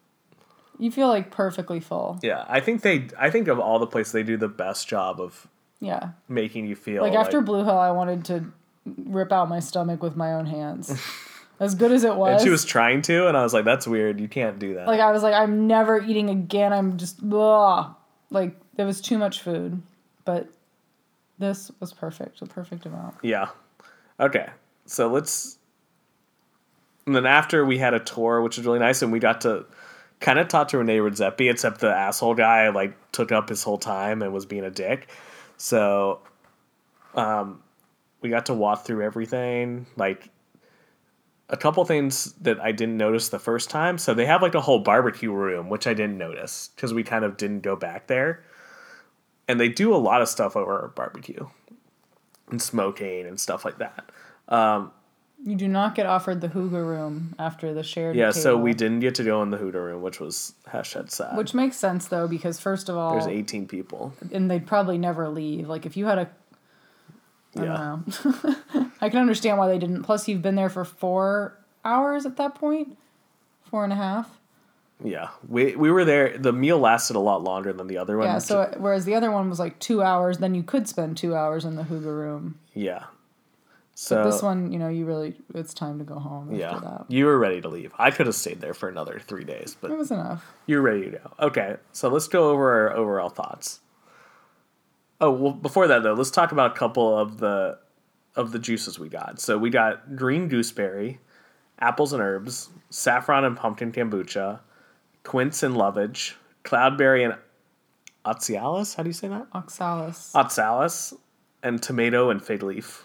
you feel like perfectly full Yeah, I think they. I think of all the places they do the best job of yeah making you feel Like after Blue Hill, I wanted to rip out my stomach with my own hands. (laughs) as good as it was, And she was trying to, and I was like, "That's weird. You can't do that." like I was like, I'm never eating again. I'm just blah. Like there was too much food, but this was perfect, the perfect amount. yeah. Okay. So let's. And then after we had a tour, which was really nice, and we got to kind of talk to Rene Redzepi, except the asshole guy like took up his whole time and was being a dick. So, um, we got to walk through everything. Like a couple things that I didn't notice the first time. So they have like a whole barbecue room, which I didn't notice because we kind of didn't go back there. And they do a lot of stuff over barbecue and smoking and stuff like that. Um, you do not get offered the hygge room after the shared. Yeah, so we didn't get to go in the hygge room, which was hashtag sad. Which makes sense though, because first of all, There's 18 people. and they'd probably never leave. Like if you had a, I Yeah. don't know. (laughs) I can understand why they didn't. Plus, you've been there for four hours at that point, four and a half. Yeah. We we were there. The meal lasted a lot longer than the other one. Yeah. So whereas the other one was like two hours, then you could spend two hours in the hygge room. yeah. So But this one, you know, you really it's time to go home after yeah, that. you were ready to leave. I could have stayed there for another three days, but It was enough. you're ready to go. Okay, so let's go over our overall thoughts. Oh well, before that though, let's talk about a couple of the of the juices we got. So we got green gooseberry, apples and herbs, saffron and pumpkin kombucha, quince and lovage, cloudberry and oxalis. How do you say that? Oxalis. Oxalis, and tomato and fig leaf.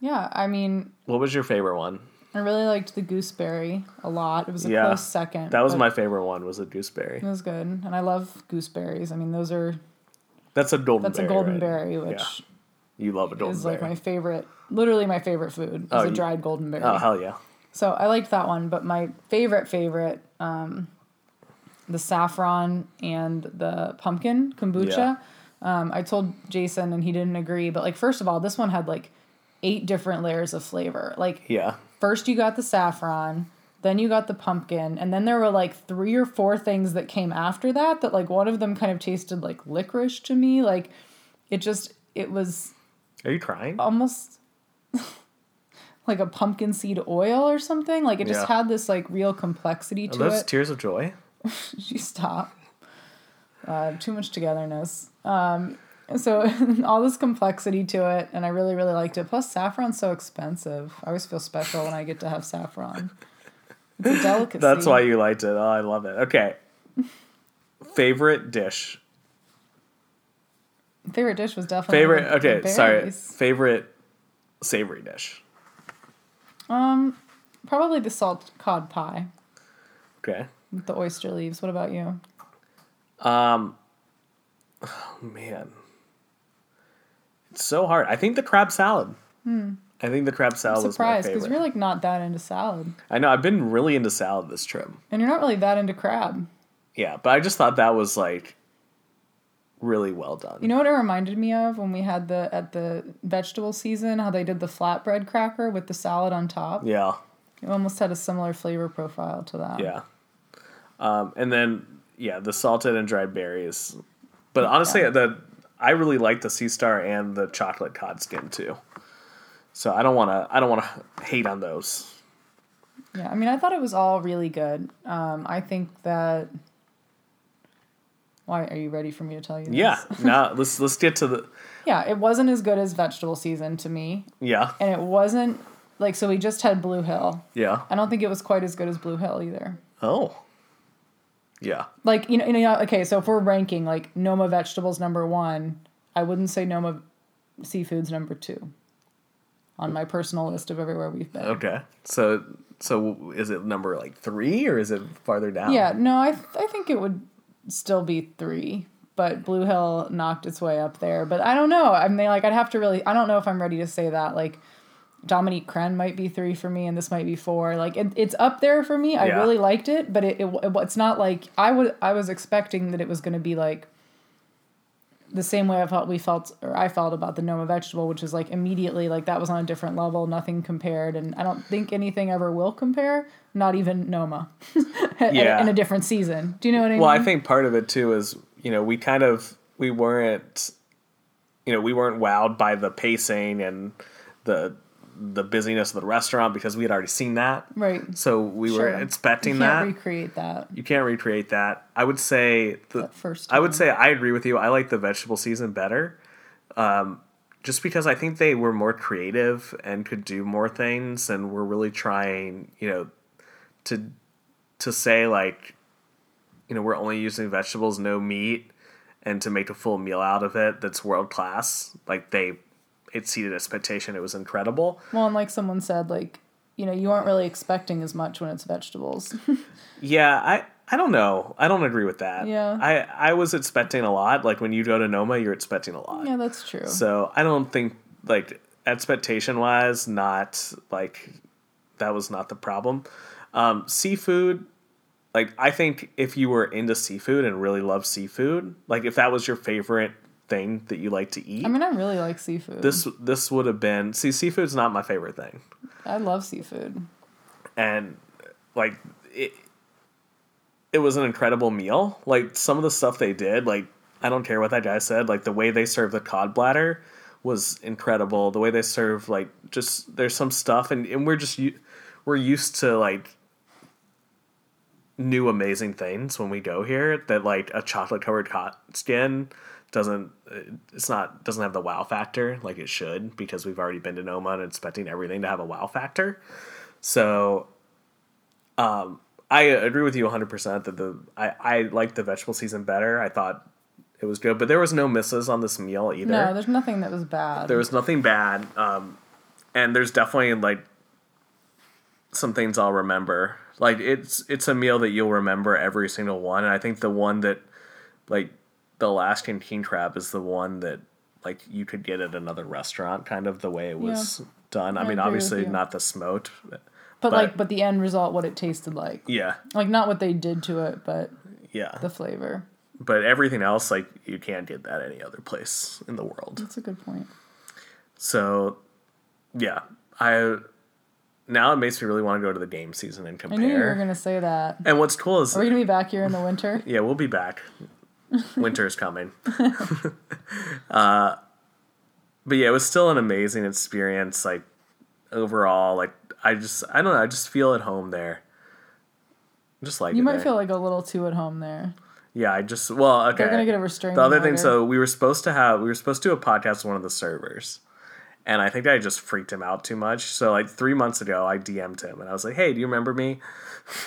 yeah, I mean, What was your favorite one? I really liked the gooseberry a lot. It was a Yeah, close second. That was my favorite one. Was the gooseberry. It was good, and I love gooseberries. I mean, those are That's a golden. that's berry, a golden right? berry, which Yeah. You love a golden berry. is like my favorite. Literally, my favorite food is Oh, a you- dried golden berry. oh hell yeah! So I liked that one, but my favorite favorite, um, the saffron and the pumpkin kombucha. Yeah. Um, I told Jason and he didn't agree, but like first of all, this one had like eight different layers of flavor. Like Yeah, first you got the saffron, then you got the pumpkin, and then there were like three or four things that came after that. That like one of them kind of tasted like licorice to me. Like it just it was are you crying? almost (laughs) like a pumpkin seed oil or something. Like it just Yeah. had this like real complexity Are to those it. tears of joy? (laughs) she stop. Uh, too much togetherness. Um, so (laughs) all this complexity to it, and I really really liked it. Plus, saffron's so expensive. I always feel special when I get to have saffron. It's a (laughs) delicacy. That's why you liked it. Oh, I love it. Okay. (laughs) favorite dish. Favorite dish was definitely Favorite. Okay, sorry. Favorite savory dish. Um, probably the salt cod pie Okay. with the oyster leaves. What about you? Um. Oh man, so hard. I think the crab salad. I think the crab salad was my Surprised because you're like not that into salad, I know I've been really into salad this trip. and you're not really that into crab. Yeah, but I just thought that was like really well done. You know what it reminded me of when we had the at the vegetable season, how they did the flatbread cracker with the salad on top. yeah, It almost had a similar flavor profile to that. yeah. Um, and then yeah, the salted and dried berries. But honestly, Yeah. the I really like the sea star and the chocolate cod skin too. So I don't want to I don't want to hate on those. Yeah, I mean, I thought it was all really good. Um, I think that. Why are you ready for me to tell you? This? Yeah. now let's let's get to the (laughs) Yeah, it wasn't as good as vegetable season to me, yeah and it wasn't like so. We just had Blue Hill. yeah I don't think it was quite as good as Blue Hill either. oh yeah Like you know, you know, okay. So if we're ranking like Noma vegetables number one, I wouldn't say Noma seafoods number two. On my personal list of everywhere we've been. okay so so is it number like three or is it farther down? Yeah, no, I th- I think it would still be three, but Blue Hill knocked its way up there. But I don't know. I mean, like I'd have to really. I don't know if I'm ready to say that. Like Dominique Crenn might be three for me, and this might be four. Like it, it's up there for me. I Yeah. really liked it, but it, it it's not like I would. I was expecting that it was going to be like the same way I felt we felt or I felt about the Noma vegetable, which is like immediately like that was on a different level, nothing compared, and I don't think anything ever will compare. Not even Noma, in- (laughs) Yeah. in a different season. Do you know what I mean? Well, I think part of it too is you know we kind of we weren't you know we weren't wowed by the pacing and the the busyness of the restaurant because we had already seen that. right. So we were Sure. expecting you that. can't recreate that. you can't recreate that. I would say the That first I would say I agree with you. I like the vegetable season better. Um, just because I think they were more creative and could do more things and were really trying, you know, to to say like, you know, we're only using vegetables, no meat, and to make a full meal out of it that's world class. Like they exceeded expectation. It was incredible. Well, and like someone said, like you know, you aren't really expecting as much when it's vegetables. (laughs) Yeah, I I don't know. I don't agree with that. Yeah. I I was expecting a lot. Like when you go to Noma, you're expecting a lot. yeah, that's true. So I don't think like expectation wise, not like that was not the problem. Um, seafood, like I think if you were into seafood and really love seafood, like if that was your favorite thing that you like to eat, I mean, I really like seafood. this this would have been. See, seafood's not my favorite thing, I love seafood. and like it, it was an incredible meal. Like some of the stuff they did, like I don't care what that guy said. Like the way they served the cod bladder was incredible. The way they serve, like just there's some stuff, and, and we're just we're used to like new amazing things when we go here. That like a chocolate covered cod skin doesn't it's not doesn't have the wow factor like it should because we've already been to Noma and expecting everything to have a wow factor. So um, I agree with you 100% that the I, I like the vegetable season better. I thought it was good, but there was no misses on this meal either. No, there's nothing that was bad. there was nothing bad. Um, and there's definitely like some things I'll remember. Like it's it's a meal that you'll remember every single one. And I think the one that like the Alaskan king crab is the one that like you could get at another restaurant, kind of the way it was done. I, I mean, obviously not the smoked. but, but- like, but the end result, what it tasted like, Yeah, like not what they did to it, but yeah. the flavor. but everything else, like you can't get that any other place in the world. That's a good point. So, yeah, I now it makes me really want to go to the game season and compare. I knew you were gonna say that. And what's cool is Are we gonna be back here in the winter? (laughs) yeah, we'll be back. (laughs) Winter's coming. (laughs) uh, but yeah, it was still an amazing experience. Like overall, like I just I don't know, I just feel at home there. Just like You might there. feel like a little too at home there. yeah. I just well okay. They're gonna get a restraining The other thing, so we were supposed to have we were supposed to do a podcast with one of the servers, and I think I just freaked him out too much. So like three months ago, I DM'd him and I was like, "Hey, do you remember me?" (laughs)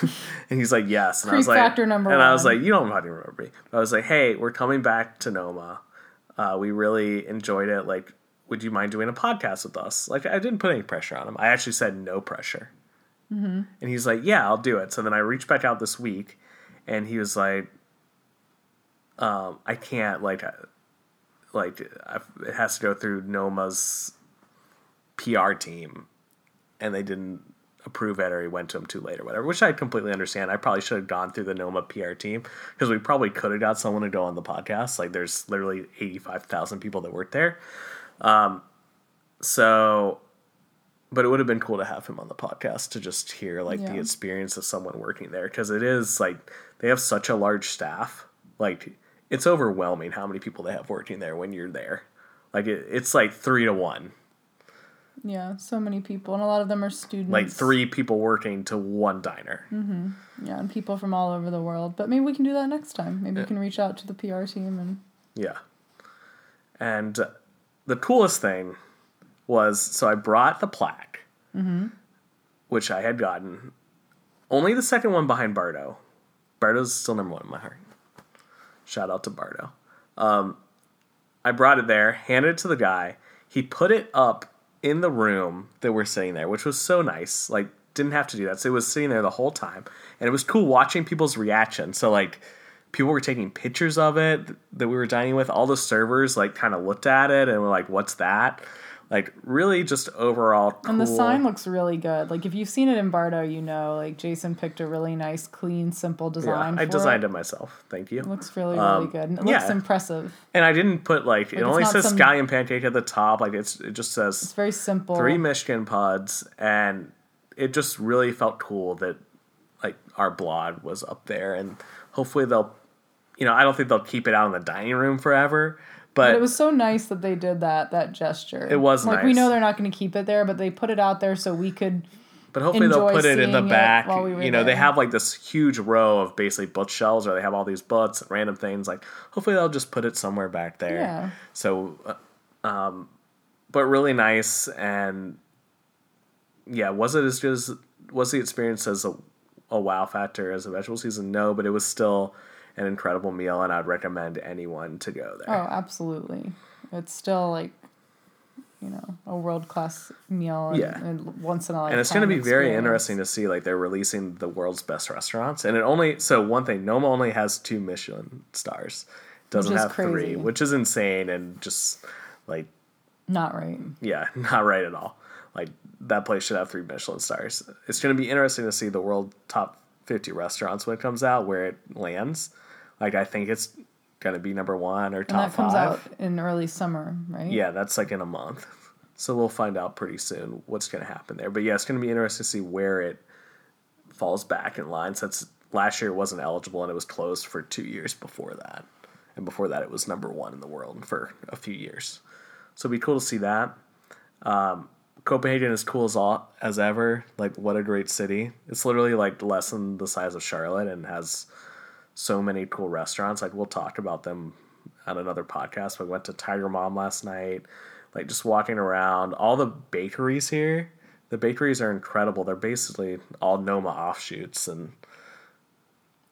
and he's like, "Yes." And I was like, factor number and I was like, "You don't fucking remember me." I was like, "Hey, we're coming back to Noma. Uh, we really enjoyed it. Like, would you mind doing a podcast with us?" Like, I didn't put any pressure on him. I actually said no pressure. Mm-hmm. And he's like, "Yeah, I'll do it." So then I reached back out this week, and he was like, um, "I can't like." like it has to go through Noma's PR team, and they didn't approve it, or he went to him too late, or whatever. Which I completely understand. I probably should have gone through the Noma PR team because we probably could have got someone to go on the podcast. Like, there's literally eighty five thousand people that work there. Um, so, but it would have been cool to have him on the podcast to just hear like the experience of someone working there because it is like they have such a large staff. Like, it's overwhelming how many people they have working there when you're there. Like it, it's like three to one. Yeah, so many people, and a lot of them are students. Like three people working to one diner. Mm-hmm. Yeah, and people from all over the world. But maybe we can do that next time. Maybe we can reach out to the PR team and Yeah. And uh, the coolest thing was so I brought the plaque, which I had gotten. Only the second one behind Bardo. Bardo's still number one in my heart. Shout out to Bardo. Um, I brought it there, handed it to the guy. He put it up in the room that we're sitting there, which was so nice. Like, didn't have to do that. So it was sitting there the whole time. And it was cool watching people's reaction. So, like, people were taking pictures of it that we were dining with. All the servers, like, kind of looked at it and were like, what's that? Like, really just overall cool. And the sign looks really good. Like if you've seen it in Bardo, you know, like Jason picked a really nice, clean, simple design yeah. I designed it. it myself. Thank you. It looks really, really Um, good. And it looks impressive. And I didn't put, like, it only says some- scallion pancake at the top. Like, it's it just says It's very simple. three Michigan pods, and it just really felt cool that like our blog was up there, and hopefully they'll, you know, I don't think they'll keep it out in the dining room forever, but, But it was so nice that they did that that gesture. It was like we know they're not going to keep it there, but they put it out there so we could. but hopefully they'll put it in the back. while we were you know, they have like this huge row of basically bookshelves, or they have all these books and random things. Like hopefully they'll just put it somewhere back there. Yeah. So, uh, um, but really nice and yeah, was it as good as was the experience as a, a wow factor as a vegetable season? No, but it was still an incredible meal, and I'd recommend anyone to go there. Oh, absolutely! It's still like, you know, a world class meal. And, Yeah. and once in a lifetime. and it's going to be very interesting to see like they're releasing the world's best restaurants, and it only so one thing Noma only has two Michelin stars, doesn't have three, which is insane and just like Not right. Yeah, (laughs) not right at all. Like that place should have three Michelin stars. It's going to be interesting to see the world top 50 restaurants when it comes out where it lands. Like I think it's going to be number 1 or And top that comes 5. out in early summer, right? Yeah, that's like in a month. (laughs) So we'll find out pretty soon what's going to happen there. But yeah, it's going to be interesting to see where it falls back in line since last year it wasn't eligible and it was closed for 2 years before that. And before that it was number 1 in the world for a few years. So it'd be cool to see that. Um, Copenhagen is cool as all, as ever. Like what a great city. It's literally like less than the size of Charlotte and has so many cool restaurants. Like we'll talk about them on another podcast. We went to Tiger Mom last night. Like just walking around, all the bakeries here. The bakeries are incredible. They're basically all Noma offshoots and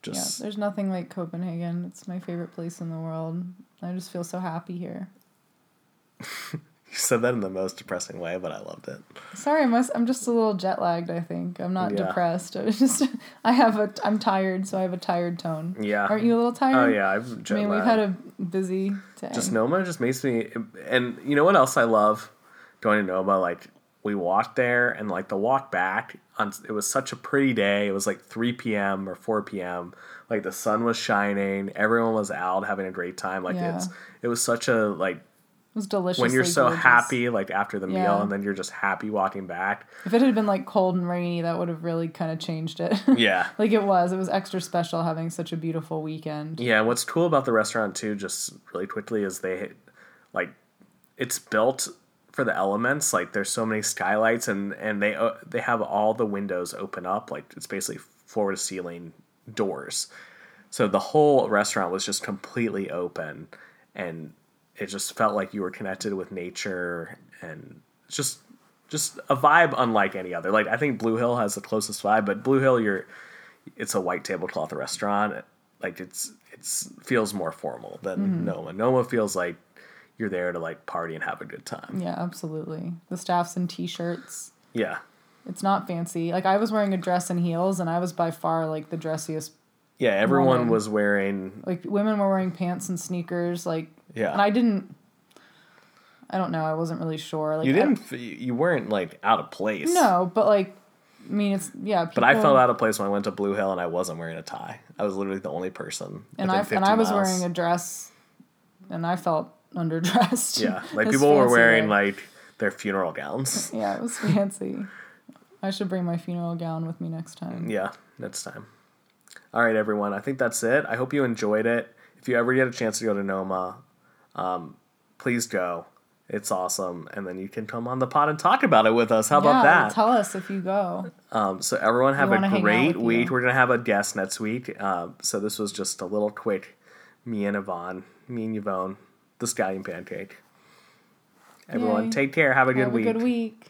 just. Yeah, there's nothing like Copenhagen. It's my favorite place in the world. I just feel so happy here. (laughs) you said that in the most depressing way, but I loved it. Sorry, I must, I'm just a little jet lagged. I think I'm not Yeah. depressed. I just (laughs) I have a I'm tired, so I have a tired tone. Yeah. Aren't you a little oh, tired? Oh yeah, I've I mean, we've had a busy day. just Noma just makes me and you know what else I love going to Noma like we walked there and like the walk back on it was such a pretty day it was like 3 p.m or 4 p.m like the sun was shining everyone was out having a great time like Yeah. it's it was such a like was delicious. when you're so happy like after the meal and then you're just happy walking back If it had been like cold and rainy, that would have really kind of changed it. (laughs) yeah like it was. It was extra special having such a beautiful weekend. Yeah, what's cool about the restaurant too, just really quickly, is they like it's built for the elements. Like there's so many skylights, and and they uh, they have all the windows open up. Like it's basically floor to ceiling doors. So the whole restaurant was just completely open, and it just felt like you were connected with nature and just just a vibe unlike any other. Like I think Blue Hill has the closest vibe, but Blue Hill, you're it's a white tablecloth restaurant. Like it's it's feels more formal than Mm-hmm. Noma. Noma feels like you're there to like party and have a good time. Yeah, absolutely. The staff's in t-shirts. Yeah. It's not fancy. Like I was wearing a dress and heels, and I was by far like the dressiest. Yeah, everyone Woman. was wearing Like women were wearing pants and sneakers. Like Yeah. and I didn't. I don't know. I wasn't really sure. Like you didn't f- you weren't like out of place. no, but like, I mean, it's yeah. People, But I felt out of place when I went to Blue Hill and I wasn't wearing a tie. I was literally the only person. and I and I was miles. wearing a dress, and I felt underdressed. Yeah, (laughs) like people were wearing like- like their funeral gowns. Yeah, it was fancy. I should bring my funeral gown with me next time. Yeah, next time. All right, everyone. I think that's it. I hope you enjoyed it. If you ever get a chance to go to Noma, um, please go. It's awesome, and then you can come on the pod and talk about it with us. How about that? Tell us if you go. Um, so everyone have We a wanna hang out great week. you. We're gonna have a guest next week. Um, so this was just a little quick, me and Yvonne, me and Yvonne, the scallion pancake. Everyone, Yay. take care. Have a good Have week. a good week.